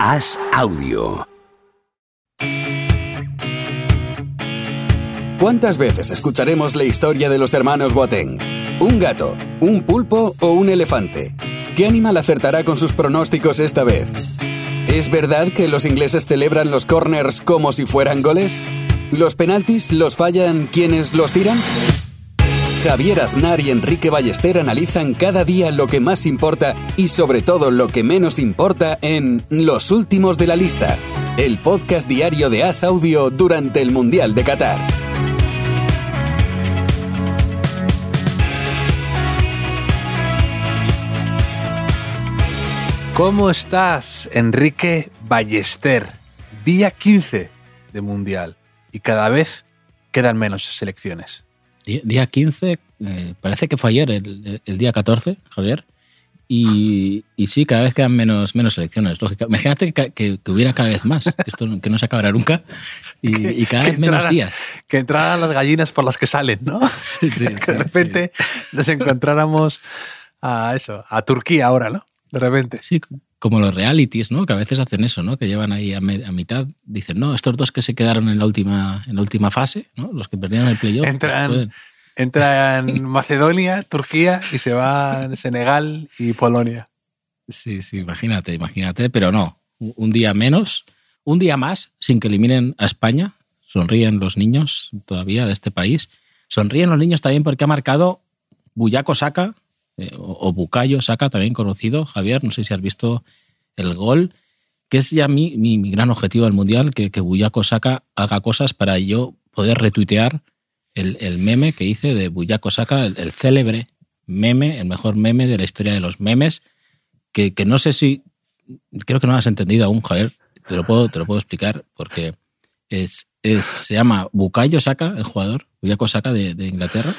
Haz audio. ¿Cuántas veces escucharemos la historia de los hermanos Boateng? ¿Un gato, un pulpo o un elefante? ¿Qué animal acertará con sus pronósticos esta vez? ¿Es verdad que los ingleses celebran los corners como si fueran goles? ¿Los penaltis los fallan quienes los tiran? Javier Aznar y Enrique Ballester analizan cada día lo que más importa y sobre todo lo que menos importa en Los Últimos de la Lista, el podcast diario de As Audio durante el Mundial de Qatar. ¿Cómo estás, Enrique Ballester? Día 15 de Mundial y cada vez quedan menos selecciones. Día 15, eh, parece que fue ayer, el, día 14, Javier. Y, sí, cada vez quedan menos, menos selecciones. Imagínate que, hubiera cada vez más, esto que no se acabará nunca, y, cada vez menos días. Que entraran las gallinas por las que salen, ¿no? que de repente nos encontráramos a eso, a Turquía ahora, ¿no? De repente. Sí, como los realities, ¿no? Que a veces hacen eso, ¿no? Que llevan ahí a, mitad, dicen, no, estos dos que se quedaron en la última, en la última fase, ¿no? Los que perdieron el playoff. Pues entran, Macedonia, Turquía y se van Senegal y Polonia. Sí, sí, imagínate, imagínate, pero no. Un día menos, un día más sin que eliminen a España. Sonríen los niños todavía de este país. Sonríen los niños también porque ha marcado Buyaco Saka, eh, o, Bucayo Saca, también conocido, Javier, no sé si has visto el gol, que es ya mi, mi, gran objetivo del Mundial, que, que Buyaco Saca haga cosas para yo poder retuitear el, el meme que hice de Buyaco Saca, el, célebre meme, el mejor meme de la historia de los memes, que, que no sé si, creo que no has entendido aún, Javier, te lo puedo, te lo puedo explicar, porque es, es, se llama Bucayo Saca, el jugador, Buyaco Saca de, de Inglaterra,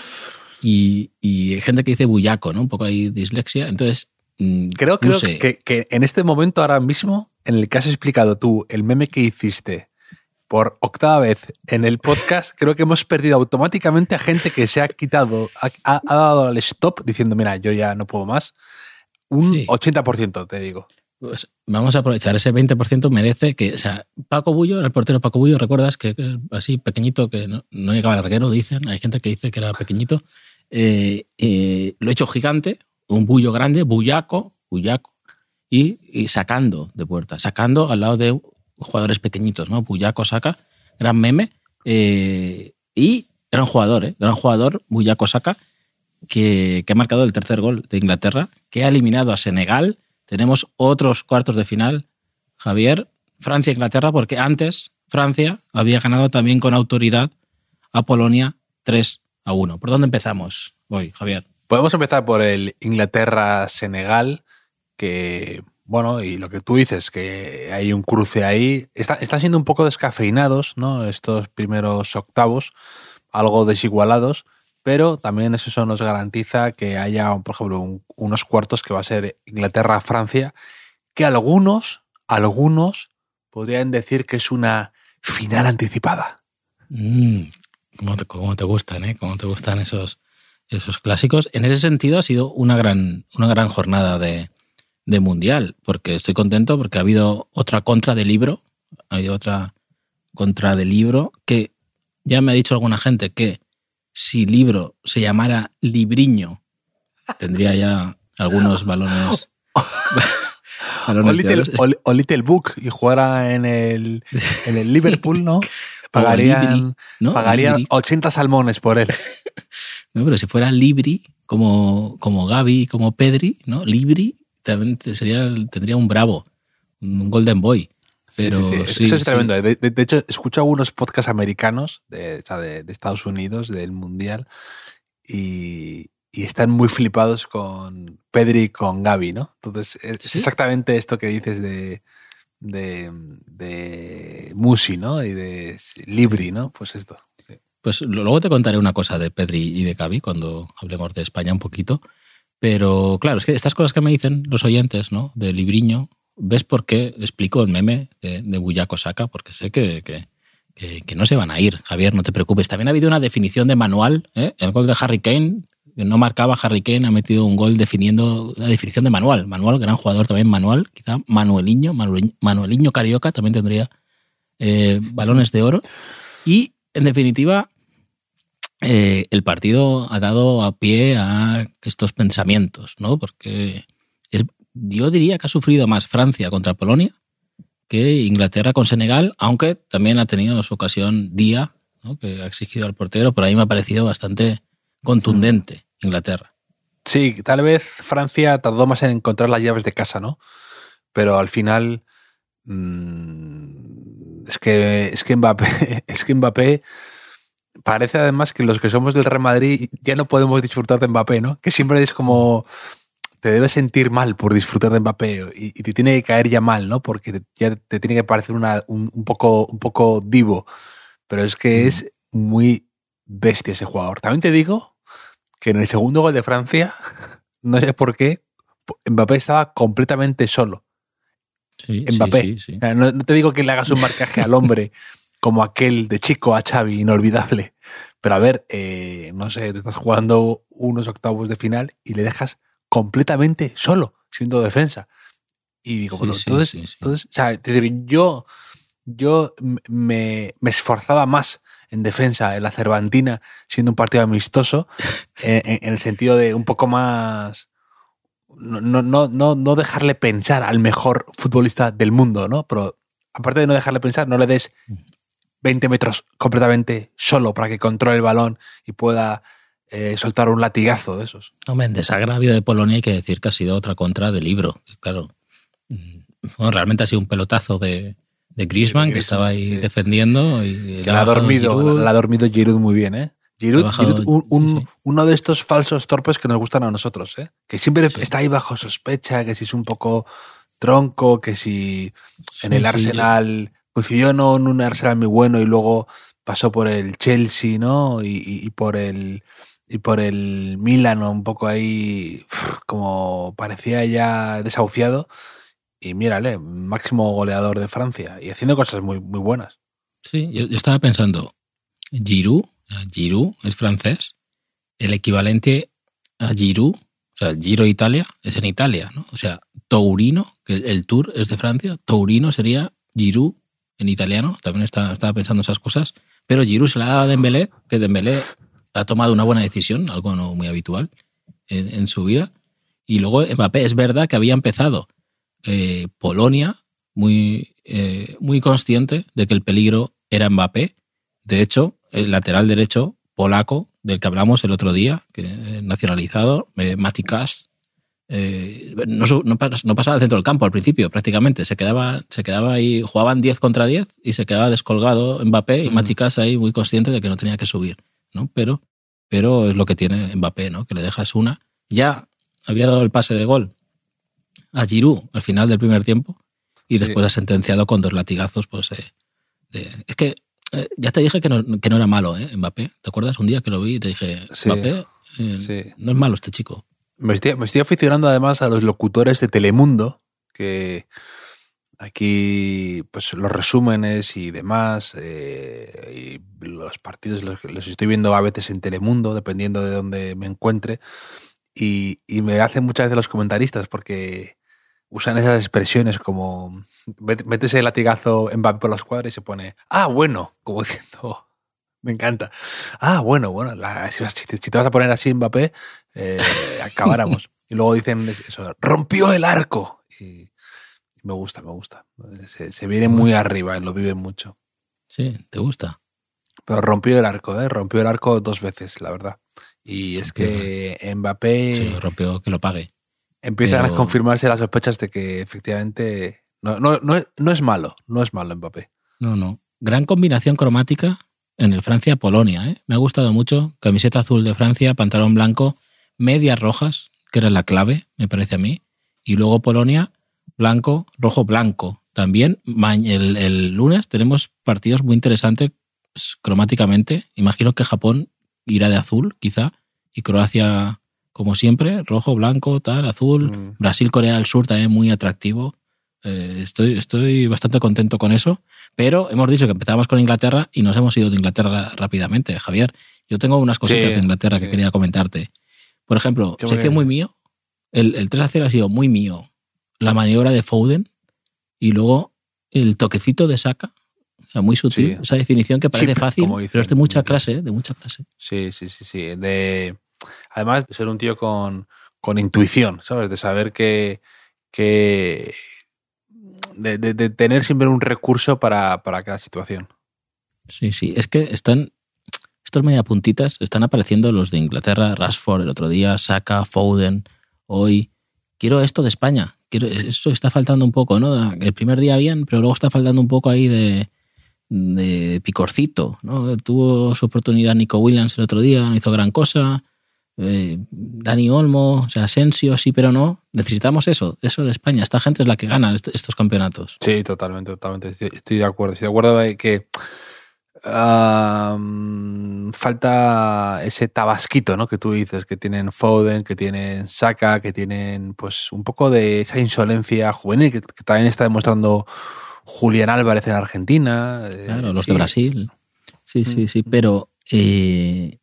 y, hay gente que dice bullaco, ¿no? Un poco ahí dislexia. Entonces, mm, creo, creo que, que, en este momento, ahora mismo, en el que has explicado tú el meme que hiciste por octava vez en el podcast, creo que hemos perdido automáticamente a gente que se ha quitado, ha, dado al stop diciendo, mira, yo ya no puedo más. Un 80%, te digo. Pues vamos a aprovechar ese 20% merece que, o sea, Paco Bullo, el portero Paco Bullo, ¿recuerdas? Que, así pequeñito, que no, llegaba al larguero, dicen, hay gente que dice que era pequeñito, eh, eh, lo he hecho gigante, un bullo grande, bullaco, bullaco, y, sacando de puerta, sacando al lado de jugadores pequeñitos, ¿no? Bullaco saca, gran meme, eh, y gran jugador, ¿eh? Gran jugador, Bullaco saca, que, que ha marcado el tercer gol de Inglaterra, que ha eliminado a Senegal. Tenemos otros cuartos de final, Javier, Francia-Inglaterra, porque antes Francia había ganado también con autoridad a Polonia 3 a uno. ¿Por dónde empezamos hoy, Javier? Podemos empezar por el Inglaterra-Senegal, que, bueno, y lo que tú dices, que hay un cruce ahí. Está, están siendo un poco descafeinados, ¿no? Estos primeros octavos, algo desigualados, pero también eso nos garantiza que haya, por ejemplo, unos cuartos que va a ser Inglaterra-Francia, que algunos, algunos podrían decir que es una final anticipada. Mm, cómo te, gustan, ¿eh? Cómo te gustan esos, esos clásicos. En ese sentido ha sido una gran, una gran jornada de, de mundial, porque estoy contento porque ha habido otra contra de libro, ha habido otra contra de libro que ya me ha dicho alguna gente que si libro se llamara libriño, tendría ya algunos balones. o, little, Book y jugara en el, en el Liverpool, ¿no? Pagarían, pagarían 80 salmones por él. No, pero si fuera Libri, como, como Gaby, como Pedri, ¿no? Libri, también sería, tendría un bravo, un Golden Boy. Pero, sí, Eso es tremendo. De, hecho, escucho algunos podcasts americanos de, de, Estados Unidos, del Mundial, y, y, están muy flipados con Pedri y con Gaby, ¿no? Entonces, es exactamente esto que dices de, de, de Musi, ¿no? Y de Libri, ¿no? Pues esto. Pues luego te contaré una cosa de Pedri y de Gaby cuando hablemos de España un poquito. Pero claro, es que estas cosas que me dicen los oyentes, ¿no? De Libriño, ¿ves por qué explico el meme de, de Buyaco Saca? Porque sé que, que, que, no se van a ir, Javier, no te preocupes. También ha habido una definición de manual, ¿eh? El gol de Harry Kane no marcaba Harry Kane, ha metido un gol definiendo la definición de Manuel. Manuel, gran jugador también, Manuel, quizá Manueliño, Manueliño Carioca también tendría eh, balones de oro. Y, en definitiva, eh, el partido ha dado a pie a estos pensamientos, ¿no? Porque yo diría que ha sufrido más Francia contra Polonia que Inglaterra con Senegal, aunque también ha tenido su ocasión día, que ha exigido al portero, pero ahí me ha parecido bastante contundente Inglaterra. Sí, tal vez Francia tardó más en encontrar las llaves de casa, ¿no? Pero al final mmm, es que es que Mbappé, es que Mbappé parece además que los que somos del Real Madrid ya no podemos disfrutar de Mbappé, ¿no? Que siempre es como te debes sentir mal por disfrutar de Mbappé y, te tiene que caer ya mal, ¿no? Porque ya te tiene que parecer una, un, poco, un poco divo. Pero es que es muy bestia ese jugador. También te digo que en el segundo gol de Francia, no sé por qué, Mbappé estaba completamente solo. Sí, Mbappé. no, te digo que le hagas un marcaje al hombre como aquel de chico a Xavi, inolvidable. Pero a ver, eh, no sé, te estás jugando unos octavos de final y le dejas completamente solo, siendo defensa. Y digo, bueno, entonces, entonces, o sea, yo, yo me, me, esforzaba más en defensa en la Cervantina, siendo un partido amistoso, en, el sentido de un poco más. No, no, no, no dejarle pensar al mejor futbolista del mundo, ¿no? Pero aparte de no dejarle pensar, no le des 20 metros completamente solo para que controle el balón y pueda eh, soltar un latigazo de esos. Hombre, en desagravio de Polonia hay que decir que ha sido otra contra del libro. Claro, mm, realmente ha sido un pelotazo de, de Griezmann, que estaba ahí defendiendo. Y la ha dormido, la ha dormido Giroud muy bien, ¿eh? Giroud, uno de estos falsos torpes que nos gustan a nosotros, ¿eh? Que siempre está ahí bajo sospecha, que si es un poco tronco, que si en el Arsenal coincidió no en un Arsenal muy bueno y luego pasó por el Chelsea, ¿no? y por el y por el Milan un poco ahí como parecía ya desahuciado y mírale, máximo goleador de Francia y haciendo cosas muy, muy buenas. Sí, yo, estaba pensando, Giroud, Giroud es francés, el equivalente a Giroud, o sea, Giro Italia es en Italia, ¿no? O sea, Tourino, que el Tour es de Francia, Tourino sería Giroud en italiano, también estaba, estaba pensando esas cosas, pero Giroud se la ha dado a Dembélé, que Dembélé ha tomado una buena decisión, algo no muy habitual en, su vida. Y luego Mbappé es verdad que había empezado eh, Polonia muy, eh, muy consciente de que el peligro era Mbappé. De hecho, el lateral derecho polaco del que hablamos el otro día, que nacionalizado, eh, eh, no, no, pasaba al centro del campo al principio, prácticamente. Se quedaba, se quedaba ahí, jugaban 10 contra 10 y se quedaba descolgado Mbappé y mm. Ahí muy consciente de que no tenía que subir. ¿No? Pero, pero es lo que tiene Mbappé, ¿no? Que le dejas una. Ya había dado el pase de gol a Giroud al final del primer tiempo y después ha sentenciado con dos latigazos, pues... Eh, es que eh, ya te dije que no, que no, era malo, ¿eh? Mbappé. ¿Te acuerdas un día que lo vi y te dije, Mbappé, eh, no es malo este chico? Me estoy, me estoy aficionando además a los locutores de Telemundo, que Aquí, pues los resúmenes y demás, eh, y los partidos los, los, estoy viendo a veces en Telemundo, dependiendo de dónde me encuentre, y, y, me hacen muchas veces los comentaristas porque usan esas expresiones como metes el latigazo en por los cuadros y se pone, ah, bueno, como diciendo, me encanta, ah, bueno, bueno, si, te vas a poner así Mbappé, eh, acabáramos. y luego dicen eso, rompió el arco. Y, me gusta, me gusta. Se, viene muy arriba y lo vive mucho. Sí, ¿te gusta? Pero rompió el arco, ¿eh? Rompió el arco dos veces, la verdad. Y es que Mbappé... Sí, rompió que lo pague. Empiezan a confirmarse las sospechas de que efectivamente no, no, no, no es malo, no es malo Mbappé. No, no. Gran combinación cromática en el Francia-Polonia. ¿eh? Me ha gustado mucho. Camiseta azul de Francia, pantalón blanco, medias rojas, que era la clave, me parece a mí. Y luego Polonia, blanco, rojo, blanco. También el, el lunes tenemos partidos muy interesantes cromáticamente. Imagino que Japón irá de azul, quizá, y Croacia, como siempre, rojo, blanco, tal, azul. Mm. Brasil, Corea del Sur también muy atractivo. Eh, estoy, estoy bastante contento con eso, pero hemos dicho que empezábamos con Inglaterra y nos hemos ido de Inglaterra rápidamente, Javier. Yo tengo unas cositas de Inglaterra que quería comentarte. Por ejemplo, Qué sección bien. muy mío. El, el 3 a 0 ha sido muy mío. La maniobra de Foden y luego el toquecito de Saka. Muy sutil. Sí. Esa definición que parece Chip, fácil, pero es de mucha clase, ¿eh? de mucha clase. Sí, sí, sí, sí. De, además de ser un tío con, con intuición, ¿sabes? De saber que, que de, de- de tener siempre un recurso para, para cada situación. Sí, sí. Es que están. Estos media puntitas están apareciendo los de Inglaterra, Rashford el otro día, Saka, Foden, hoy. Quiero esto de España. Esto está faltando un poco, ¿no? El primer día bien, pero luego está faltando un poco ahí de, picorcito, ¿no? Tuvo su oportunidad Nico Williams el otro día, no hizo gran cosa. Eh, Dani Olmo, o sea, Asensio, sí, pero no. Necesitamos eso, eso de España. Esta gente es la que gana est- estos campeonatos. Sí, totalmente, totalmente. Estoy, de acuerdo. Estoy de acuerdo que falta ese tabasquito, ¿no? Que tú dices, que tienen Foden, que tienen Saka, que tienen pues un poco de esa insolencia juvenil que, que también está demostrando Julián Álvarez en Argentina. eh, Claro, los sí. de Brasil. Sí, sí, Mm. sí. Pero eh,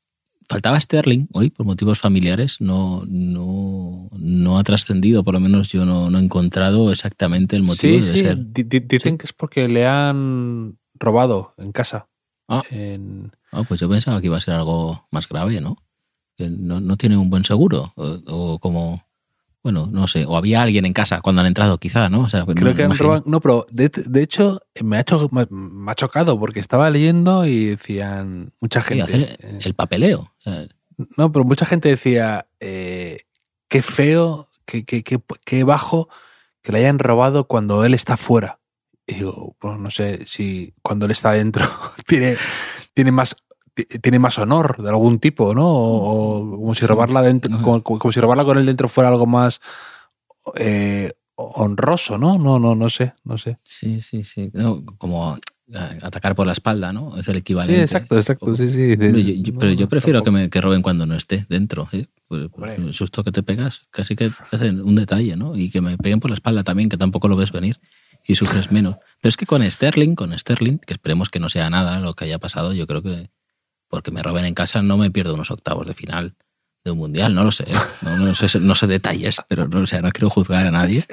faltaba Sterling hoy por motivos familiares. No, no, no ha trascendido, por lo menos yo no, no he encontrado exactamente el motivo Sí, de sí, ser. di- di- dicen que es porque le han robado en casa. Ah. En- Ah, pues yo pensaba que iba a ser algo más grave, ¿no? Que no, no tiene un buen seguro. O, o como. Bueno, no sé. O había alguien en casa cuando han entrado, quizá, ¿no? O sea, Creo no- que han robado. No, pero de, de hecho me ha, hecho, me, ha chocado porque estaba leyendo y decían mucha Sí, gente. hacer eh, el papeleo. O sea, No, pero mucha gente decía eh, qué feo, qué, qué, qué, qué bajo que le hayan robado cuando él está fuera. Y digo, bueno, no sé si cuando él está dentro tiene, tiene más ti- tiene más honor de algún tipo, ¿no? O, o como si robarla dentro, como, si robarla con él dentro fuera algo más eh, honroso, ¿no? No, no, no sé, no sé. sí, sí, sí. No, como eh, atacar por la espalda, ¿no? Es el Sí, equivalente. exacto, exacto, sí, sí. Hombre, yo- yo- No, pero yo prefiero que me que roben cuando no esté dentro. ¿eh? Por- por Hombre. el susto que te pegas, casi que te hacen un detalle, ¿no? Y que me peguen por la espalda también, que tampoco lo ves venir y sufres menos. Pero es que con Sterling, con Sterling, que esperemos que no sea nada lo que haya pasado, yo creo que porque me roben en casa no me pierdo unos octavos de final de un mundial, no lo sé. ¿eh? No, no sé, no sé detalles, pero no, o sea, no quiero juzgar a nadie.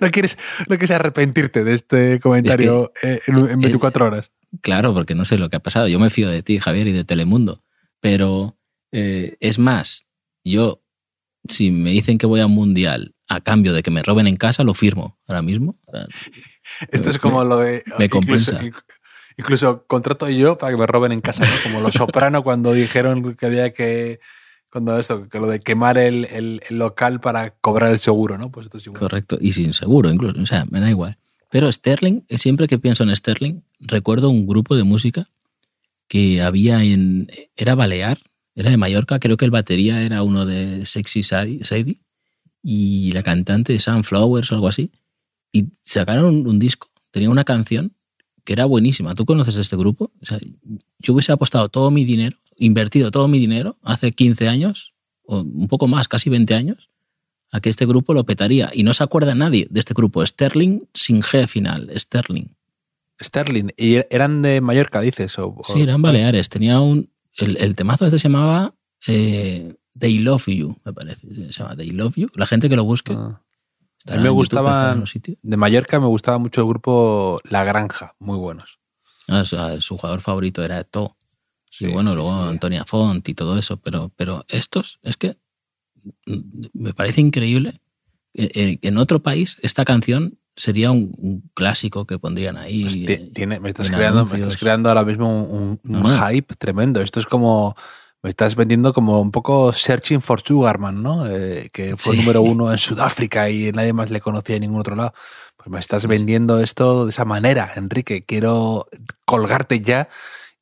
No quieres, no quieres arrepentirte de este comentario eh, en, en 24 horas. Claro, porque no sé lo que ha pasado. Yo me fío de ti, Javier, y de Telemundo. Pero eh, es más, yo, si me dicen que voy a un mundial a cambio de que me roben en casa, lo firmo ahora mismo. Esto es como lo de. me compensa. inc- Incluso, contrato yo para que me roben en casa, ¿no? Como los soprano cuando dijeron que había que. Cuando esto, que lo de quemar el, el- el local para cobrar el seguro, ¿no? Pues esto es igual. correcto. Y sin seguro, incluso. O sea, me da igual. Pero Sterling, siempre que pienso en Sterling, recuerdo un grupo de música que había en. Era Balear, era de Mallorca. Creo que el batería era uno de Sexy Sadie y la cantante Sunflowers o algo así. Y sacaron un, un disco. Tenía una canción que era buenísima. ¿Tú conoces este grupo? O sea, yo hubiese apostado todo mi dinero, invertido todo mi dinero hace 15 años, o un poco más, casi 20 años, a que este grupo lo petaría. Y no se acuerda nadie de este grupo. Sterling sin G final. Sterling. Sterling. ¿Y eran de Mallorca, dices? O, o- Sí, eran Baleares. Tenía un. El, el temazo este se llamaba eh, They Love You, me parece. Se llama They Love You. La gente que lo busque. Ah. A mí me sitios. De Mallorca me gustaba mucho el grupo La Granja, muy buenos. Ah, o sea, su jugador favorito era To. Sí, y bueno, sí, luego sí. Antonia Font y todo eso. Pero, pero estos, es que mm, me parece increíble. Eh, eh, En otro país, esta canción sería un, un clásico que pondrían ahí. Pues eh, tiene- me, estás creando, me estás creando ahora mismo un, un- hype tremendo. Esto es como. Me estás vendiendo como un poco Searching for Sugarman, ¿no? Eh, que fue Sí. número uno en Sudáfrica y nadie más le conocía en ningún otro lado. Pues me estás Sí, sí. vendiendo esto de esa manera, Enrique. Quiero colgarte ya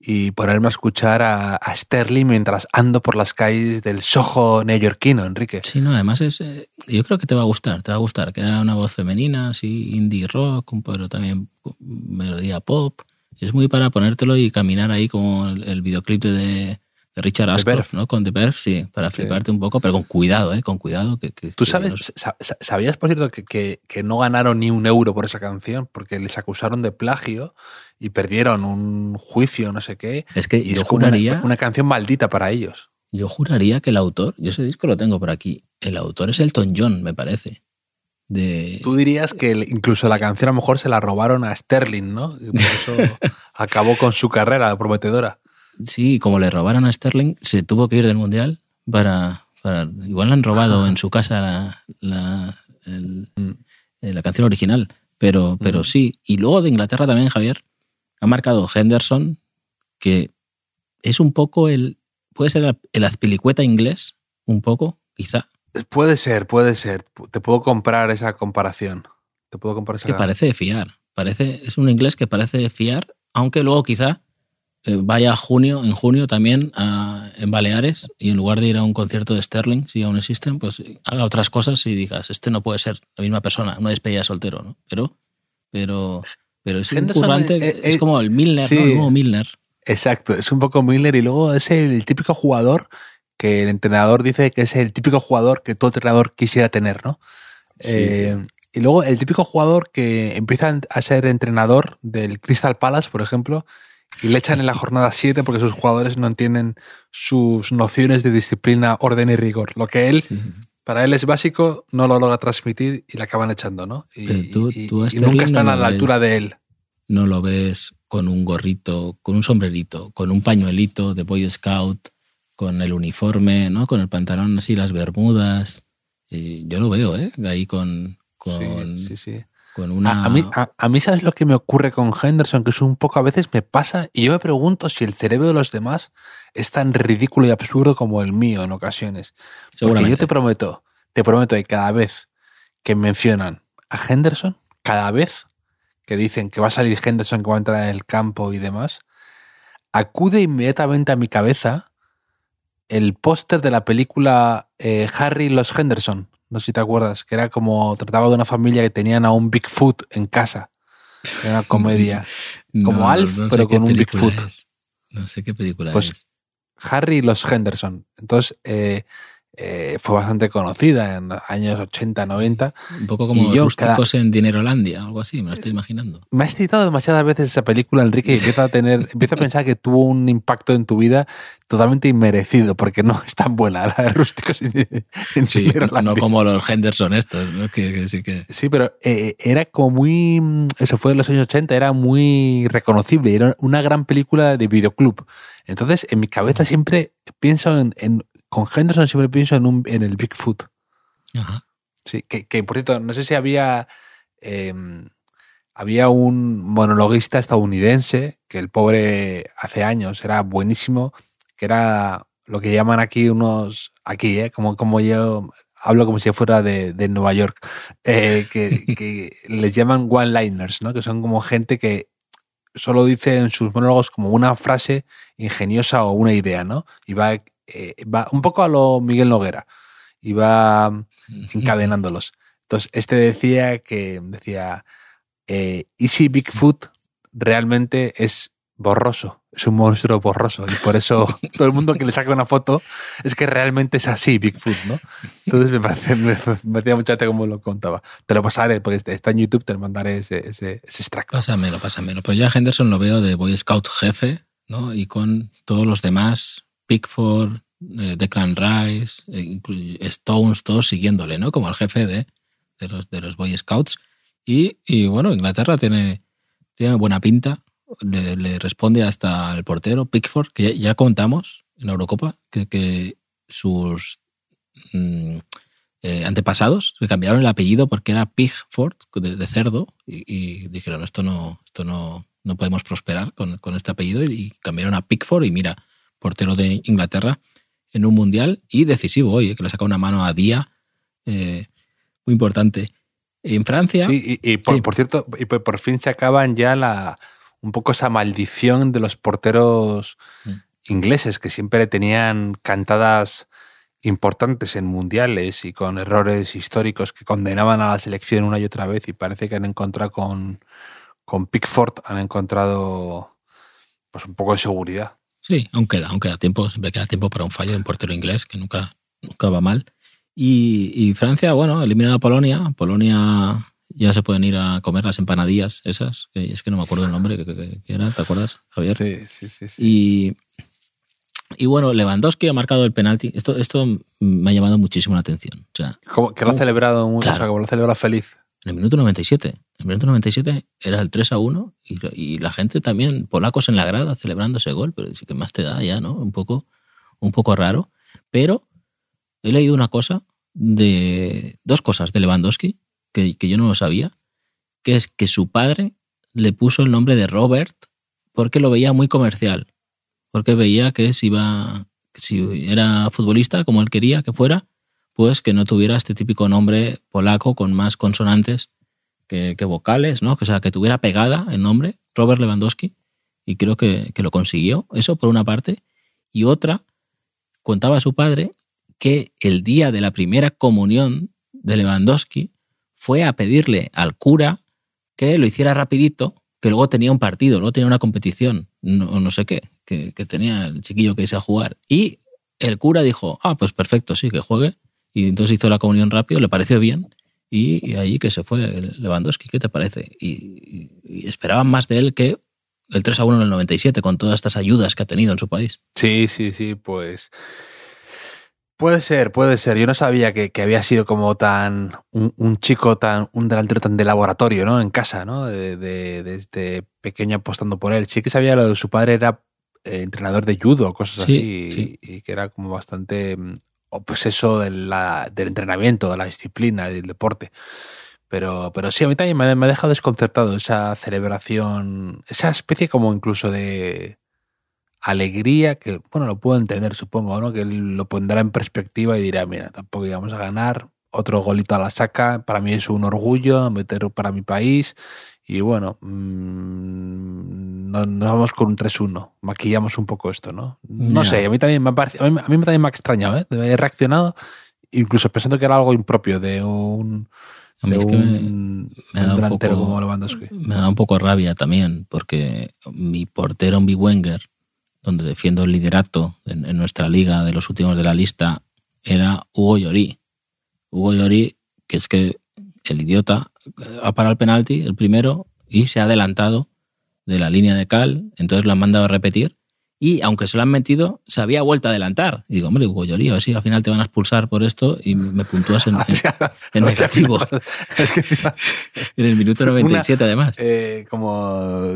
y ponerme a escuchar a, a Sterling mientras ando por las calles del Soho neoyorquino, Enrique. Sí, no, además es. eh, yo creo que te va a gustar, te va a gustar. Que era una voz femenina, así, indie rock, pero también melodía pop. Es muy para ponértelo y caminar ahí como el videoclip de, de Richard Ashcroft. ¿no? Con The Verve, sí, para Sí. fliparte un poco, pero con cuidado, ¿eh? Con cuidado. Que, que- ¿Tú sabes, sabías, por cierto, que, que- no ganaron ni un euro por esa canción porque les acusaron de plagio y perdieron un juicio, no sé qué? Es que Y yo es como una, juraría. una canción maldita para ellos. yo juraría que el autor, yo ese disco lo tengo por aquí, el autor es Elton John, me parece. De... Tú dirías que incluso la canción a lo mejor se la robaron a Sterling, ¿no? Y por eso acabó con su carrera prometedora. Sí, como le robaron a Sterling, se tuvo que ir del Mundial para... para igual le han robado en su casa la, la, el- Mm. eh, la canción original, pero, pero Mm. sí. Y luego de Inglaterra también, Javier, ha marcado Henderson, que es un poco el... Puede ser el- azpilicueta inglés, un poco, quizá, Puede ser, puede ser. Te puedo comprar esa comparación. Te puedo comprar esa que parece de fiar. Parece, es un inglés que parece de fiar, aunque luego quizá vaya a junio, en junio también a- en Baleares y en lugar de ir a un concierto de Sterling, si aún existen, pues eh, haga otras cosas y digas, este no puede ser la misma persona, una despedida de soltero, ¿no? Pero, pero, pero es un currante, eh, es eh, como el Milner, sí. ¿no? El nuevo Milner. Exacto, es un poco Miller y luego es el típico jugador que el entrenador dice que es el típico jugador que todo entrenador quisiera tener, ¿no? Sí, Eh, y luego el típico jugador que empieza a ser entrenador del Crystal Palace, por ejemplo, y le echan en la jornada 7 porque sus jugadores no entienden sus nociones de disciplina, orden y rigor. Lo que él, Sí. para él es básico, no lo logra transmitir y le acaban echando, ¿no? Y, Pero tú- y- tú y Sterling nunca están no a la ves. altura de él. no lo ves con un gorrito, con un sombrerito, con un pañuelito de Boy Scout, con el uniforme, ¿no? Con el pantalón así, las bermudas. Y yo lo veo, ¿eh? Ahí con, con, Sí, sí, sí. Con una... A, a mí, a, a mí, ¿sabes lo que me ocurre con Henderson? Que es un poco a veces me pasa y yo me pregunto si el cerebro de los demás es tan ridículo y absurdo como el mío en ocasiones. Porque Seguramente. yo te prometo, te prometo que cada vez que mencionan a Henderson, cada vez que dicen que va a salir Henderson, que va a entrar en el campo y demás, acude inmediatamente a mi cabeza el póster de la película eh, Harry y los Henderson. No sé si te acuerdas, que era como trataba de una familia que tenían a un Bigfoot en casa. Era una comedia. como Alf, sé pero con un Bigfoot. es. No sé qué película Pues, es. Harry y los Henderson. Entonces, eh, eh, fue bastante conocida en los años 80, 90. Un poco como y yo rústicos en Dinerolandia, algo así, me lo estoy imaginando. Me has citado demasiadas veces esa película, Enrique, y empiezo a tener, empiezo a pensar que tuvo un impacto en tu vida totalmente inmerecido, porque no es tan buena la de Rústicos en, en Sí, Dinerolandia. no como los Henderson estos, ¿no? Que, que sí que... Sí, pero eh, era como muy. Eso fue en los años 80, era muy reconocible. Era una gran película de videoclub. Entonces, en mi cabeza siempre pienso en. en- con Henderson siempre pienso en, un, en el Bigfoot. Ajá. Sí, que, que, por cierto, no sé si había. eh, había un monologuista estadounidense que el pobre hace años era buenísimo, que era lo que llaman aquí unos. Aquí, ¿eh? Como, como yo hablo como si fuera de, de Nueva York, eh, que, que les llaman one-liners, ¿no? Que son como gente que solo dice en sus monólogos como una frase ingeniosa o una idea, ¿no? Y va, eh, va un poco a lo Miguel Noguera y va encadenándolos. Entonces, este decía que decía, eh, ¿y si Bigfoot realmente es borroso? Es un monstruo borroso y por eso todo el mundo que le saca una foto es que realmente es así Bigfoot, ¿no? Entonces me, parece, me, me mucha como lo contaba. Te lo pasaré, porque está en YouTube, te lo mandaré ese, ese, ese extracto. Pásamelo, pásamelo. Pero ya Henderson lo veo de Boy Scout jefe, ¿no? Y con todos los demás, Pickford, eh, Declan Rice, eh, Stones, todos siguiéndole, ¿no? Como el jefe de, de, los, de los Boy Scouts. Y, y bueno, Inglaterra tiene, tiene buena pinta. Le, responde hasta el portero, Pickford, que ya, contamos en la Eurocopa que, que sus mm, eh, antepasados le cambiaron el apellido porque era Pigford, de, de cerdo, y, y dijeron, esto no, esto no, no podemos prosperar con, con este apellido, y cambiaron a Pickford, y mira, portero de Inglaterra en un mundial y decisivo hoy, eh, que le saca una mano a Día, eh, muy importante. En Francia, Sí, y, y por, Sí. por cierto, y por, por fin se acaban ya la un poco esa maldición de los porteros Mm. ingleses que siempre tenían cantadas importantes en mundiales y con errores históricos que condenaban a la selección una y otra vez y parece que han encontrado con, con Pickford han encontrado pues un poco de seguridad. Sí, aún queda, aún queda tiempo, siempre queda tiempo para un fallo de un portero inglés que nunca, nunca va mal. Y, y Francia, bueno, eliminado a Polonia. Polonia ya se pueden ir a comer las empanadillas esas. que es que no me acuerdo el nombre que, que- que era, ¿te acuerdas, Javier? Sí, sí, sí. sí. Y Y bueno, Lewandowski ha marcado el penalti. Esto, esto me ha llamado muchísimo la atención. O sea, Como que lo ha Uf, celebrado, mucho, claro. o sea, como lo ha celebrado feliz. En el minuto 97. En el minuto 97 era el 3 a 1 y, y la gente también, polacos en la grada, celebrando ese gol, pero sí que más te da ya, ¿no? Un poco, un poco raro. Pero he leído una cosa de. dos cosas de Lewandowski que, que yo no lo sabía, que es que su padre le puso el nombre de Robert porque lo veía muy comercial. Porque veía que si iba. si era futbolista como él quería que fuera, que no tuviera este típico nombre polaco con más consonantes que, vocales, ¿no? Que, o sea, que tuviera pegada el nombre, Robert Lewandowski, y creo que, que lo consiguió, eso por una parte. Y otra, contaba su padre que el día de la primera comunión de Lewandowski fue a pedirle al cura que lo hiciera rapidito, que luego tenía un partido, luego tenía una competición, no, no sé qué, que, que tenía el chiquillo que irse a jugar. Y el cura dijo, ah, pues perfecto, sí, que juegue. Y entonces hizo la comunión rápido, le pareció bien. Y, y allí que se fue Lewandowski, ¿qué te parece? Y, y- y esperaban más de él que el 3 a 1 en el 97, con todas estas ayudas que ha tenido en su país. Sí, sí, sí, pues. Puede ser, puede ser. Yo no sabía que, que había sido como tan. Un, un chico tan. Un delantero tan de laboratorio, ¿no? En casa, ¿no? De, de- desde pequeño apostando por él. Sí que sabía lo de su padre era eh, entrenador de judo, cosas Sí, así. sí. Y, y que era como bastante. Mm, Obseso de la- del entrenamiento, de la disciplina del deporte. Pero, pero sí, a mí también me, ha- me ha dejado desconcertado esa celebración, esa especie como incluso de alegría, que bueno, lo puedo entender, supongo, ¿no? Que él lo pondrá en perspectiva y dirá, mira, tampoco íbamos a ganar, otro golito a la saca, para mí es un orgullo meter para mi país. Y bueno, mm, no- nos vamos con un 3-1, maquillamos un poco esto, ¿no? No sé, a mí también me ha parecido- a mí, a mí también me ha extrañado, ¿eh? He reaccionado, incluso pensando que era algo impropio de un, de es que me- un, me un da un delantero poco- como Lewandowski. Me da un poco rabia también, porque mi portero en Wenger, donde defiendo el liderato en, en nuestra liga de los últimos de la lista, era Hugo Llorí. Hugo Llorí, que es que el idiota ha parado el penalti, el primero, y se ha adelantado de la línea de cal, entonces lo han mandado a repetir, y aunque se lo han metido, se había vuelto a adelantar. Y digo, hombre, Hugo Llorí, a ver si al final te van a expulsar por esto y me puntúas en, en- en negativo. es que encima, en el minuto 97 además. eh, como,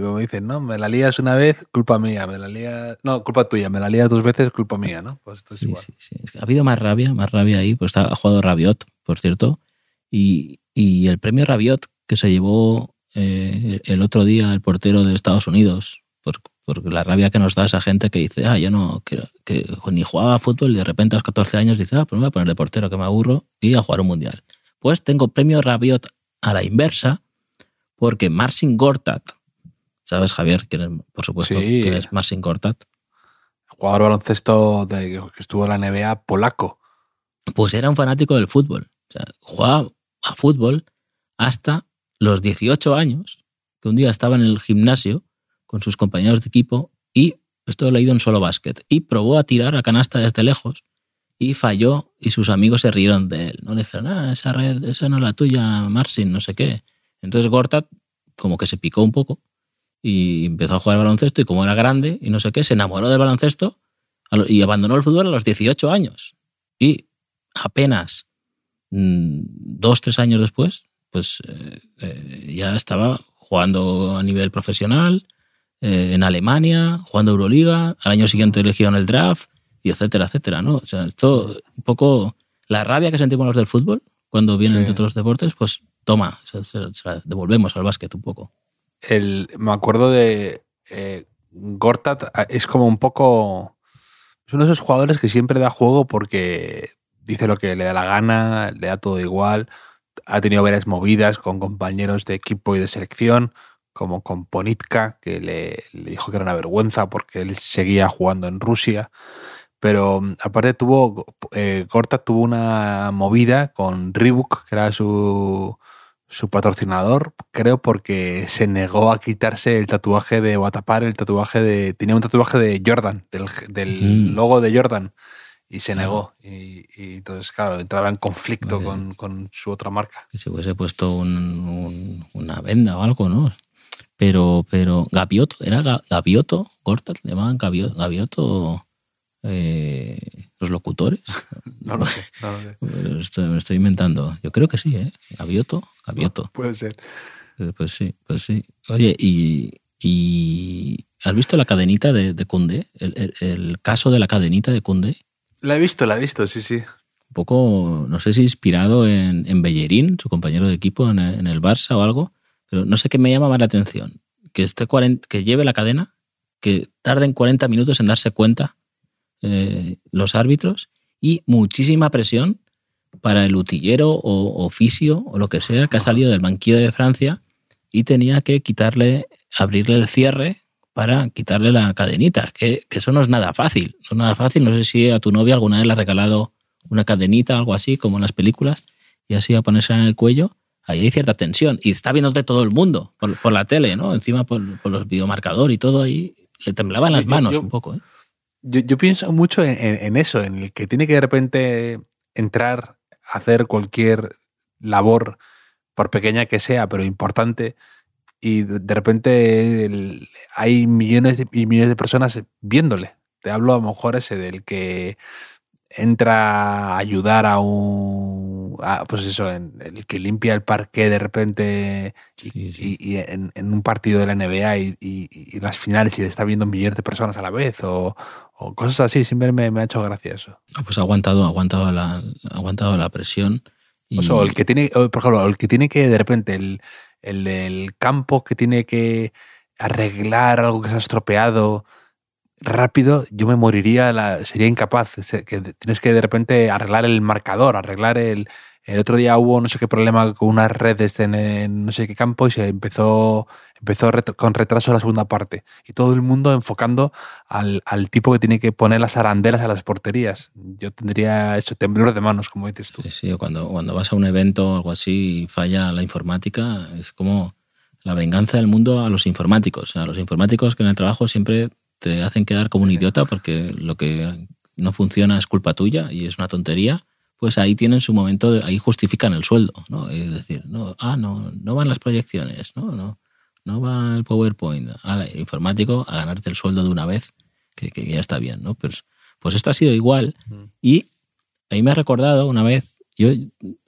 como dicen, ¿no? Me la lías una vez, culpa mía. Me la lía... No, culpa tuya. Me la lías dos veces, culpa mía, ¿no? Pues esto es Sí, igual. sí, sí. Es que Ha habido más rabia, más rabia ahí, pues ha jugado Rabiot, por cierto, y, y el premio Rabiot que se llevó eh, el otro día el portero de Estados Unidos, por, por la rabia que nos da esa gente que dice, ah, yo no, que, que ni jugaba a fútbol y de repente a los 14 años dice, ah, pues me voy a poner de portero que me aburro y a jugar un mundial. Pues tengo premio Rabiot a la inversa, porque Marcin Gortat, ¿sabes, Javier? ¿Quién es, por supuesto, Sí. quién es Marcin Gortat? Jugador baloncesto de, que estuvo en la NBA polaco. Pues era un fanático del fútbol. O sea, jugaba a fútbol hasta los 18 años, que un día estaba en el gimnasio con sus compañeros de equipo y, esto lo he leído en solo básquet, y probó a tirar a canasta desde lejos y falló y sus amigos se rieron de él. No le dijeron, ah, esa red, esa no es la tuya, Marcin, no sé qué. Entonces Gortat como que se picó un poco y empezó a jugar baloncesto y como era grande y no sé qué, se enamoró del baloncesto y abandonó el fútbol a los 18 años. Y apenas dos, tres años después, pues eh, eh, ya estaba jugando a nivel profesional eh, en Alemania, jugando Euroliga, al año siguiente elegido en el draft, y etcétera, etcétera, ¿no? O sea, esto un poco la rabia que sentimos los del fútbol cuando vienen Sí. de otros deportes, pues toma, se, se- se la devolvemos al básquet un poco. El, me acuerdo de Gortat, ah, es como un poco. Es uno de esos jugadores que siempre da juego porque dice lo que le da la gana, le da todo igual. Ha tenido varias movidas con compañeros de equipo y de selección, como con Ponitka, que le, le dijo que era una vergüenza porque él seguía jugando en Rusia. Pero mm, aparte tuvo, eh, tuvo una movida con Reebok, que era su, su patrocinador, creo porque se negó a quitarse el tatuaje de o a tapar el tatuaje de tenía un tatuaje de Jordan, del, del Mm. logo de Jordan y se negó y, y entonces claro entraba en conflicto con, con su otra marca. Que se hubiese puesto un- un- una venda o algo, ¿no? Pero, pero Gavioto, ¿era Ga- Gavioto? ¿Gortat? ¿Le llamaban Gavioto? eh, los locutores. No lo sé, no lo sé. Me estoy, me estoy inventando. Yo creo que sí, ¿eh? Gavioto, Gavioto. Puede ser. Eh, Pues sí, pues sí. Oye, y, y ¿has visto la cadenita de, de Koundé? El, el- el caso de la cadenita de Koundé. La he visto, la he visto, sí, sí. Un poco, no sé si inspirado en, en Bellerín, su compañero de equipo en, en el Barça o algo, pero no sé qué me llama más la atención. Que, esté 40 que lleve la cadena, que tarden 40 minutos en darse cuenta eh, los árbitros y muchísima presión para el utillero o oficio o lo que sea que ha salido del banquillo de Francia y tenía que quitarle, abrirle el cierre para quitarle la cadenita, que, que eso no es nada fácil, no es nada fácil, no sé si a tu novia alguna vez le ha regalado una cadenita, algo así, como en las películas, y así a ponerse en el cuello, ahí hay cierta tensión, y está viéndote todo el mundo, por, por la tele, ¿no? Encima por, por los videomarcadores y todo, ahí le temblaban las Yo- manos yo- un poco, ¿eh? Yo, yo pienso mucho en, en- en eso, en el que tiene que de repente entrar a hacer cualquier labor, por pequeña que sea, pero importante, y de repente el- hay millones y millones de personas viéndole. Te hablo a lo mejor ese del que entra a ayudar a un, a, pues eso, en el que limpia el parque de repente y, Sí, sí. y- y en, en un partido de la NBA y, y- las finales y le está viendo millones de personas a la vez o, o cosas así, siempre me, me ha hecho gracia eso. Pues ha aguantado, ha aguantado la, ha aguantado la presión. O sea, el que tiene, por ejemplo, el que tiene que de repente, el, el del campo que tiene que arreglar algo que se ha estropeado rápido, yo me moriría, la- sería incapaz. Que tienes que de repente arreglar el marcador, arreglar el. El otro día hubo no sé qué problema con unas redes en, en no sé qué campo y se empezó, empezó con retraso la segunda parte. Y todo el mundo enfocando al, al tipo que tiene que poner las arandelas a las porterías. Yo tendría eso, temblor de manos, como dices tú. Sí, cuando, cuando vas a un evento o algo así y falla la informática, es como la venganza del mundo a los informáticos. A los informáticos que en el trabajo siempre te hacen quedar como un idiota porque lo que no funciona es culpa tuya y es una tontería, pues ahí tienen su momento, de, ahí justifican el sueldo, ¿no? Es decir, no, ah, no, no van las proyecciones, no, no, no va el PowerPoint, al informático a ganarte el sueldo de una vez, que, que ya está bien, ¿no? Pues, pues esto ha sido igual y ahí me ha recordado una vez, yo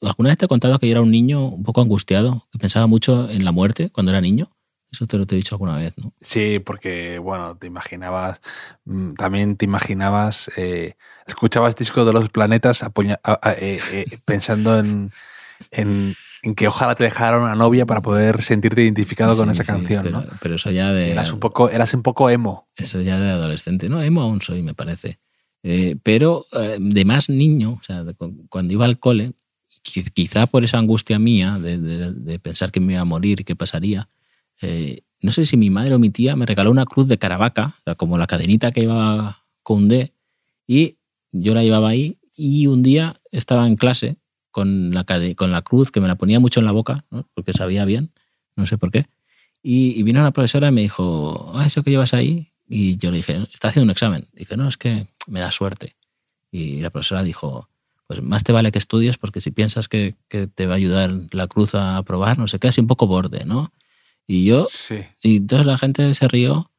alguna vez te he contado que yo era un niño un poco angustiado, que pensaba mucho en la muerte cuando era niño. Eso te lo te he dicho alguna vez, ¿no? Sí, porque, bueno, te imaginabas, mm, también te imaginabas, eh, escuchabas discos de los planetas apoya- a- a- eh, eh, pensando en, en, en que ojalá te dejara una novia para poder sentirte identificado con esa sí, canción, pero, ¿no? pero eso ya de Eras un poco, eras un poco emo. eso ya de adolescente. No, emo aún soy, me parece. Eh, pero de más niño, o sea, cuando iba al cole, qui- quizá por esa angustia mía de, de- de pensar que me iba a morir qué pasaría, eh, no sé si mi madre o mi tía me regaló una cruz de Caravaca, como la cadenita que iba con D, y yo la llevaba ahí y un día estaba en clase con la, con la cruz que me la ponía mucho en la boca, porque sabía bien, no sé por qué, y, y vino una profesora y me dijo, ah, eso que llevas ahí, y yo le dije, está haciendo un examen. dije, no, es que me da suerte. Y la profesora dijo, pues más te vale que estudies porque si piensas que, que te va a ayudar la cruz a aprobar, no sé qué, así un poco borde, ¿no? Y yo, Sí. y entonces la gente se rió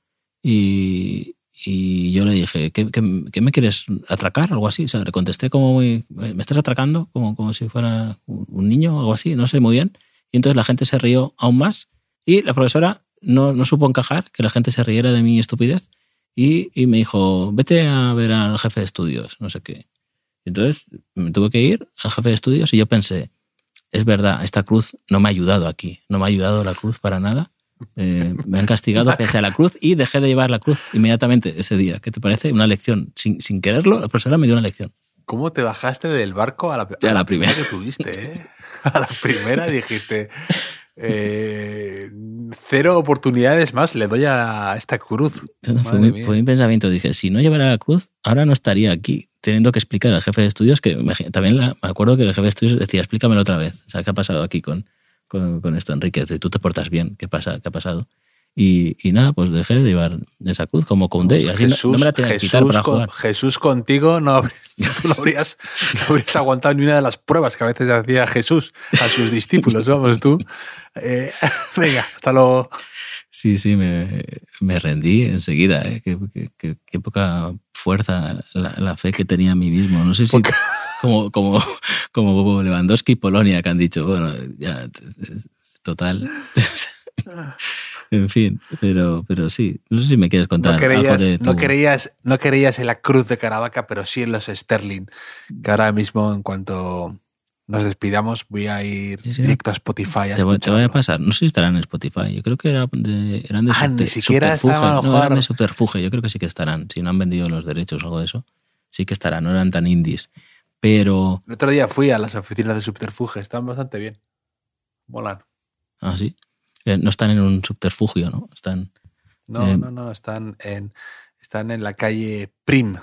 y, y yo le dije, ¿qué, qué, qué me quieres atracar? Algo así. O sea, le contesté como muy, ¿me estás atracando? Como, como si fuera un un niño o algo así, no sé muy bien. Y entonces la gente se rió aún más y la profesora no, no supo encajar que la gente se riera de mi estupidez y, y me dijo, vete a ver al jefe de estudios, no sé qué. Entonces me tuve que ir al jefe de estudios y yo pensé, es verdad, esta cruz no me ha ayudado aquí, no me ha ayudado la cruz para nada. Eh, me han castigado pese a la cruz y dejé de llevar la cruz inmediatamente ese día. ¿Qué te parece? Una lección. Sin, sin quererlo, la profesora me dio una lección. ¿Cómo te bajaste del barco a la, Ya, la primera. que tuviste? ¿eh? A la primera dijiste, eh, cero oportunidades más le doy a esta cruz. Fue, mi- mía. fue mi pensamiento. Dije, si no llevara la cruz, ahora no estaría aquí teniendo que explicar al jefe de estudios, que me- también la- me acuerdo que el jefe de estudios decía, explícamelo otra vez. O sea, ¿qué ha pasado aquí con, con, con esto, Enrique? Tú te portas bien, ¿qué pasa? ¿Qué ha pasado? Y, y nada, pues dejé de llevar esa cruz como. Pues y así no- Jesús, no, me la tenía que quitar Jesús para con- jugar. Jesús contigo no, tú no habrías, no habrías aguantado ni una de las pruebas que a veces hacía Jesús a sus discípulos. Vamos tú. Eh, venga, hasta luego. Sí, sí, me, me rendí enseguida. ¿eh? Qué, qué- qué- poca fuerza la, la fe que tenía en mí mismo. No sé si como, como, como Lewandowski y Polonia que han dicho, bueno, ya, total. en fin, pero, pero sí. No sé si me quieres contar No algo creías, de tu... no, creías, no creías en la cruz de Caravaca, pero sí en los Sterling. Que ahora mismo, en cuanto nos despidamos, voy a ir Sí, sí. directo a Spotify. A te, voy, te voy a pasar. No sé si estarán en Spotify. Yo creo que era de- eran de, Ah, ni siquiera subterfuge. No, eran de subterfuge. Yo creo que sí que estarán. Si no han vendido los derechos o algo de eso, sí que estarán. No eran tan indies. Pero... El otro día fui a las oficinas de Subterfuge, están bastante bien. Molan. Ah, sí. Eh, no están en un subterfugio, ¿no? Están... No, Eh, no, no, están en, están en la calle Prim,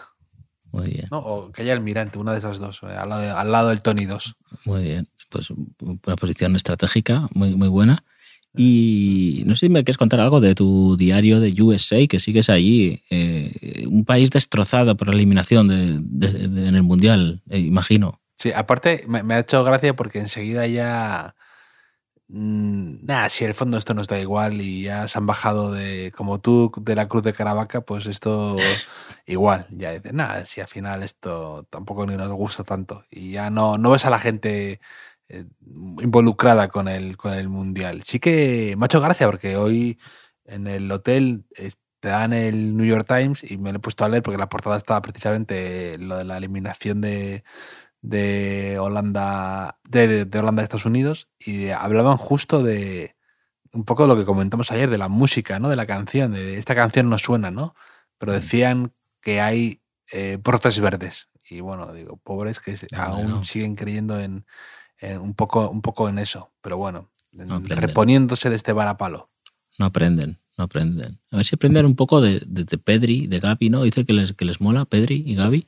Muy bien. ¿no? O calle Almirante, una de esas dos, eh, al, lado de- al lado del Tony 2. Muy bien, pues una posición estratégica muy, muy buena. Y no sé si me quieres contar algo de tu diario de USA, que sigues allí, eh, un país destrozado por la eliminación de, de- en el Mundial, eh, imagino. Sí, aparte me, me ha hecho gracia porque enseguida ya... mm, Nada, si en el fondo esto nos da igual y ya se han bajado de, como tú, de la cruz de Caravaca, pues esto igual. Ya dices, nada, si al final esto tampoco ni nos gusta tanto. Y ya no, no ves a la gente eh, involucrada con el, con el mundial. Sí que me ha hecho gracia porque hoy en el hotel te dan el New York Times y me lo he puesto a leer porque la portada estaba precisamente lo de la eliminación de, de Holanda de, de- de Holanda a Estados Unidos y hablaban justo de un poco de lo que comentamos ayer de la música, ¿no? De la canción, de esta canción no suena, ¿no? Pero decían que hay eh, brotes verdes y bueno, digo, pobres que No, aún no. siguen creyendo en, en un poco un poco en eso, pero bueno, en- No reponiéndose de este varapalo. No aprenden, no aprenden. A ver si aprenden un poco de, de, de Pedri, de Gaby, ¿no? Dice que les, que les mola Pedri y Gaby,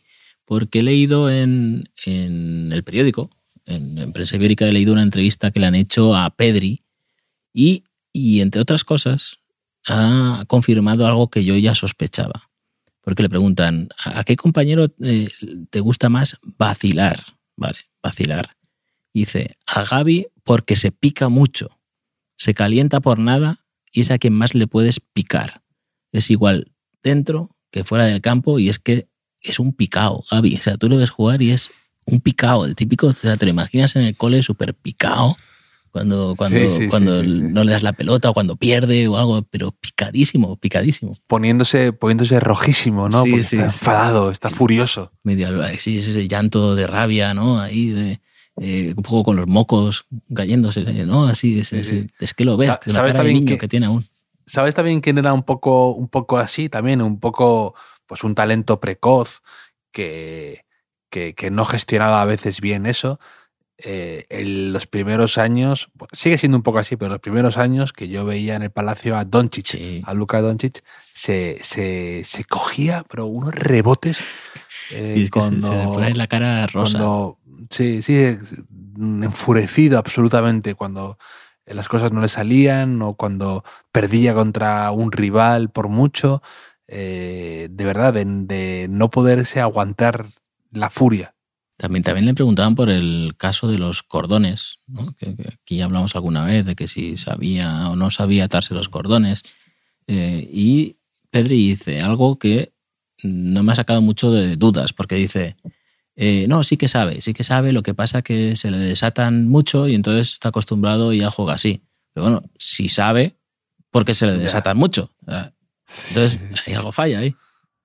porque he leído en, el periódico, en, en Prensa Ibérica, he leído una entrevista que le han hecho a Pedri y, y entre otras cosas, ha confirmado algo que yo ya sospechaba. Porque le preguntan, ¿a a qué compañero eh, te gusta más vacilar? Vale, vacilar. Dice, a Gaby porque se pica mucho, se calienta por nada y es a quien más le puedes picar. Es igual dentro que fuera del campo y es que es un picao, Gaby. O sea, tú lo ves jugar y es un picao, el típico, o sea, te lo imaginas en el cole súper picao cuando, cuando, Sí, sí, sí, cuando sí, no le das la pelota o cuando pierde o algo, pero picadísimo, picadísimo. Poniéndose, poniéndose rojísimo, ¿no? Sí, Porque sí, está sí. enfadado, está furioso. Medio, sí, ese llanto de rabia, ¿no? Ahí de, eh, un poco con los mocos cayéndose, ¿no? Así, es, es- es que lo ves, Sa- la ¿sabes cara niño que- que tiene aún. ¿Sabes también quién era un poco, un poco así también? Un poco, pues un talento precoz que, que, que no gestionaba a veces bien eso. Eh, en los primeros años, sigue siendo un poco así, pero los primeros años que yo veía en el palacio a Doncic, Sí. a Luka Doncic, se, se, se cogía, pero unos rebotes. eh, Y es que se- cuando- se, le pone la cara rosa. cuando, sí, sí, enfurecido absolutamente cuando las cosas no le salían o cuando perdía contra un rival por mucho. Eh, de verdad, de, de no poderse aguantar la furia. También, también le preguntaban por el caso de los cordones, ¿no? que, que aquí ya hablamos alguna vez de que si sabía o no sabía atarse los cordones. Eh, y Pedri dice algo que no me ha sacado mucho de dudas, porque dice, eh, no, sí que sabe, sí que sabe, lo que pasa que se le desatan mucho y entonces está acostumbrado y ya juega así. Pero bueno, si sabe, porque se le Ya. desatan mucho. O sea, Entonces, hay algo falla ahí.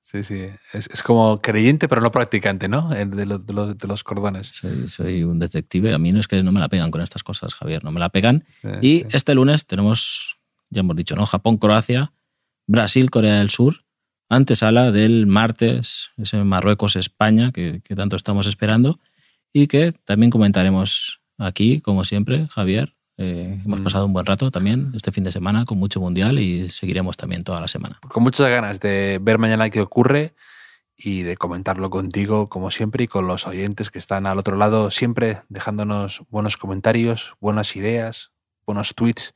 sí, sí. Es, es como creyente pero no practicante, ¿no? El De, los- de los, de los cordones. Soy, soy un detective. A mí no es que no me la pegan con estas cosas, Javier, no me la pegan. Sí, Y sí. este lunes tenemos, ya hemos dicho, ¿no? Japón, Croacia, Brasil, Corea del Sur, antesala del martes, ese Marruecos-España que, que tanto estamos esperando y que también comentaremos aquí, como siempre, Javier. Eh, hemos Mm. pasado un buen rato también este fin de semana con mucho mundial y seguiremos también toda la semana. con muchas ganas de ver mañana qué ocurre y de comentarlo contigo, como siempre, y con los oyentes que están al otro lado, siempre dejándonos buenos comentarios, buenas ideas, buenos tweets,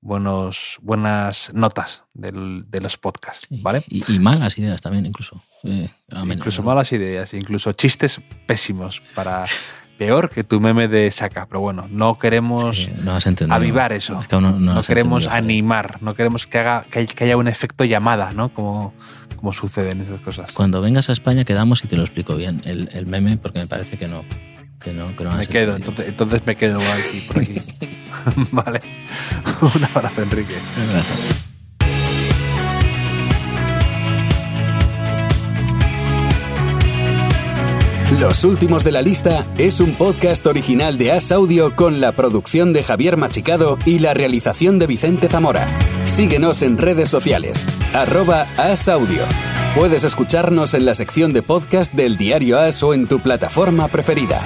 buenos, buenas notas del- de los podcasts, ¿vale? Y, y malas ideas también, incluso. Eh. Incluso malas ideas, incluso chistes pésimos para peor que tu meme de saca. Pero bueno, no queremos Sí, no avivar eso. Es que aún no, no no has queremos animar, no queremos que, haga, que, hay- que haya un efecto llamada, ¿no? Como, como suceden esas cosas. Cuando vengas a España quedamos y te lo explico bien, el, el meme, porque me parece que no. Que no, que Me quedo, entonces, entonces me quedo aquí, por aquí. vale. Un abrazo, Enrique. Gracias. Los últimos de la lista es un podcast original de As Audio con la producción de Javier Machicado y la realización de Vicente Zamora. Síguenos en redes sociales, arroba As Audio. Puedes escucharnos en la sección de podcast del diario As o en tu plataforma preferida.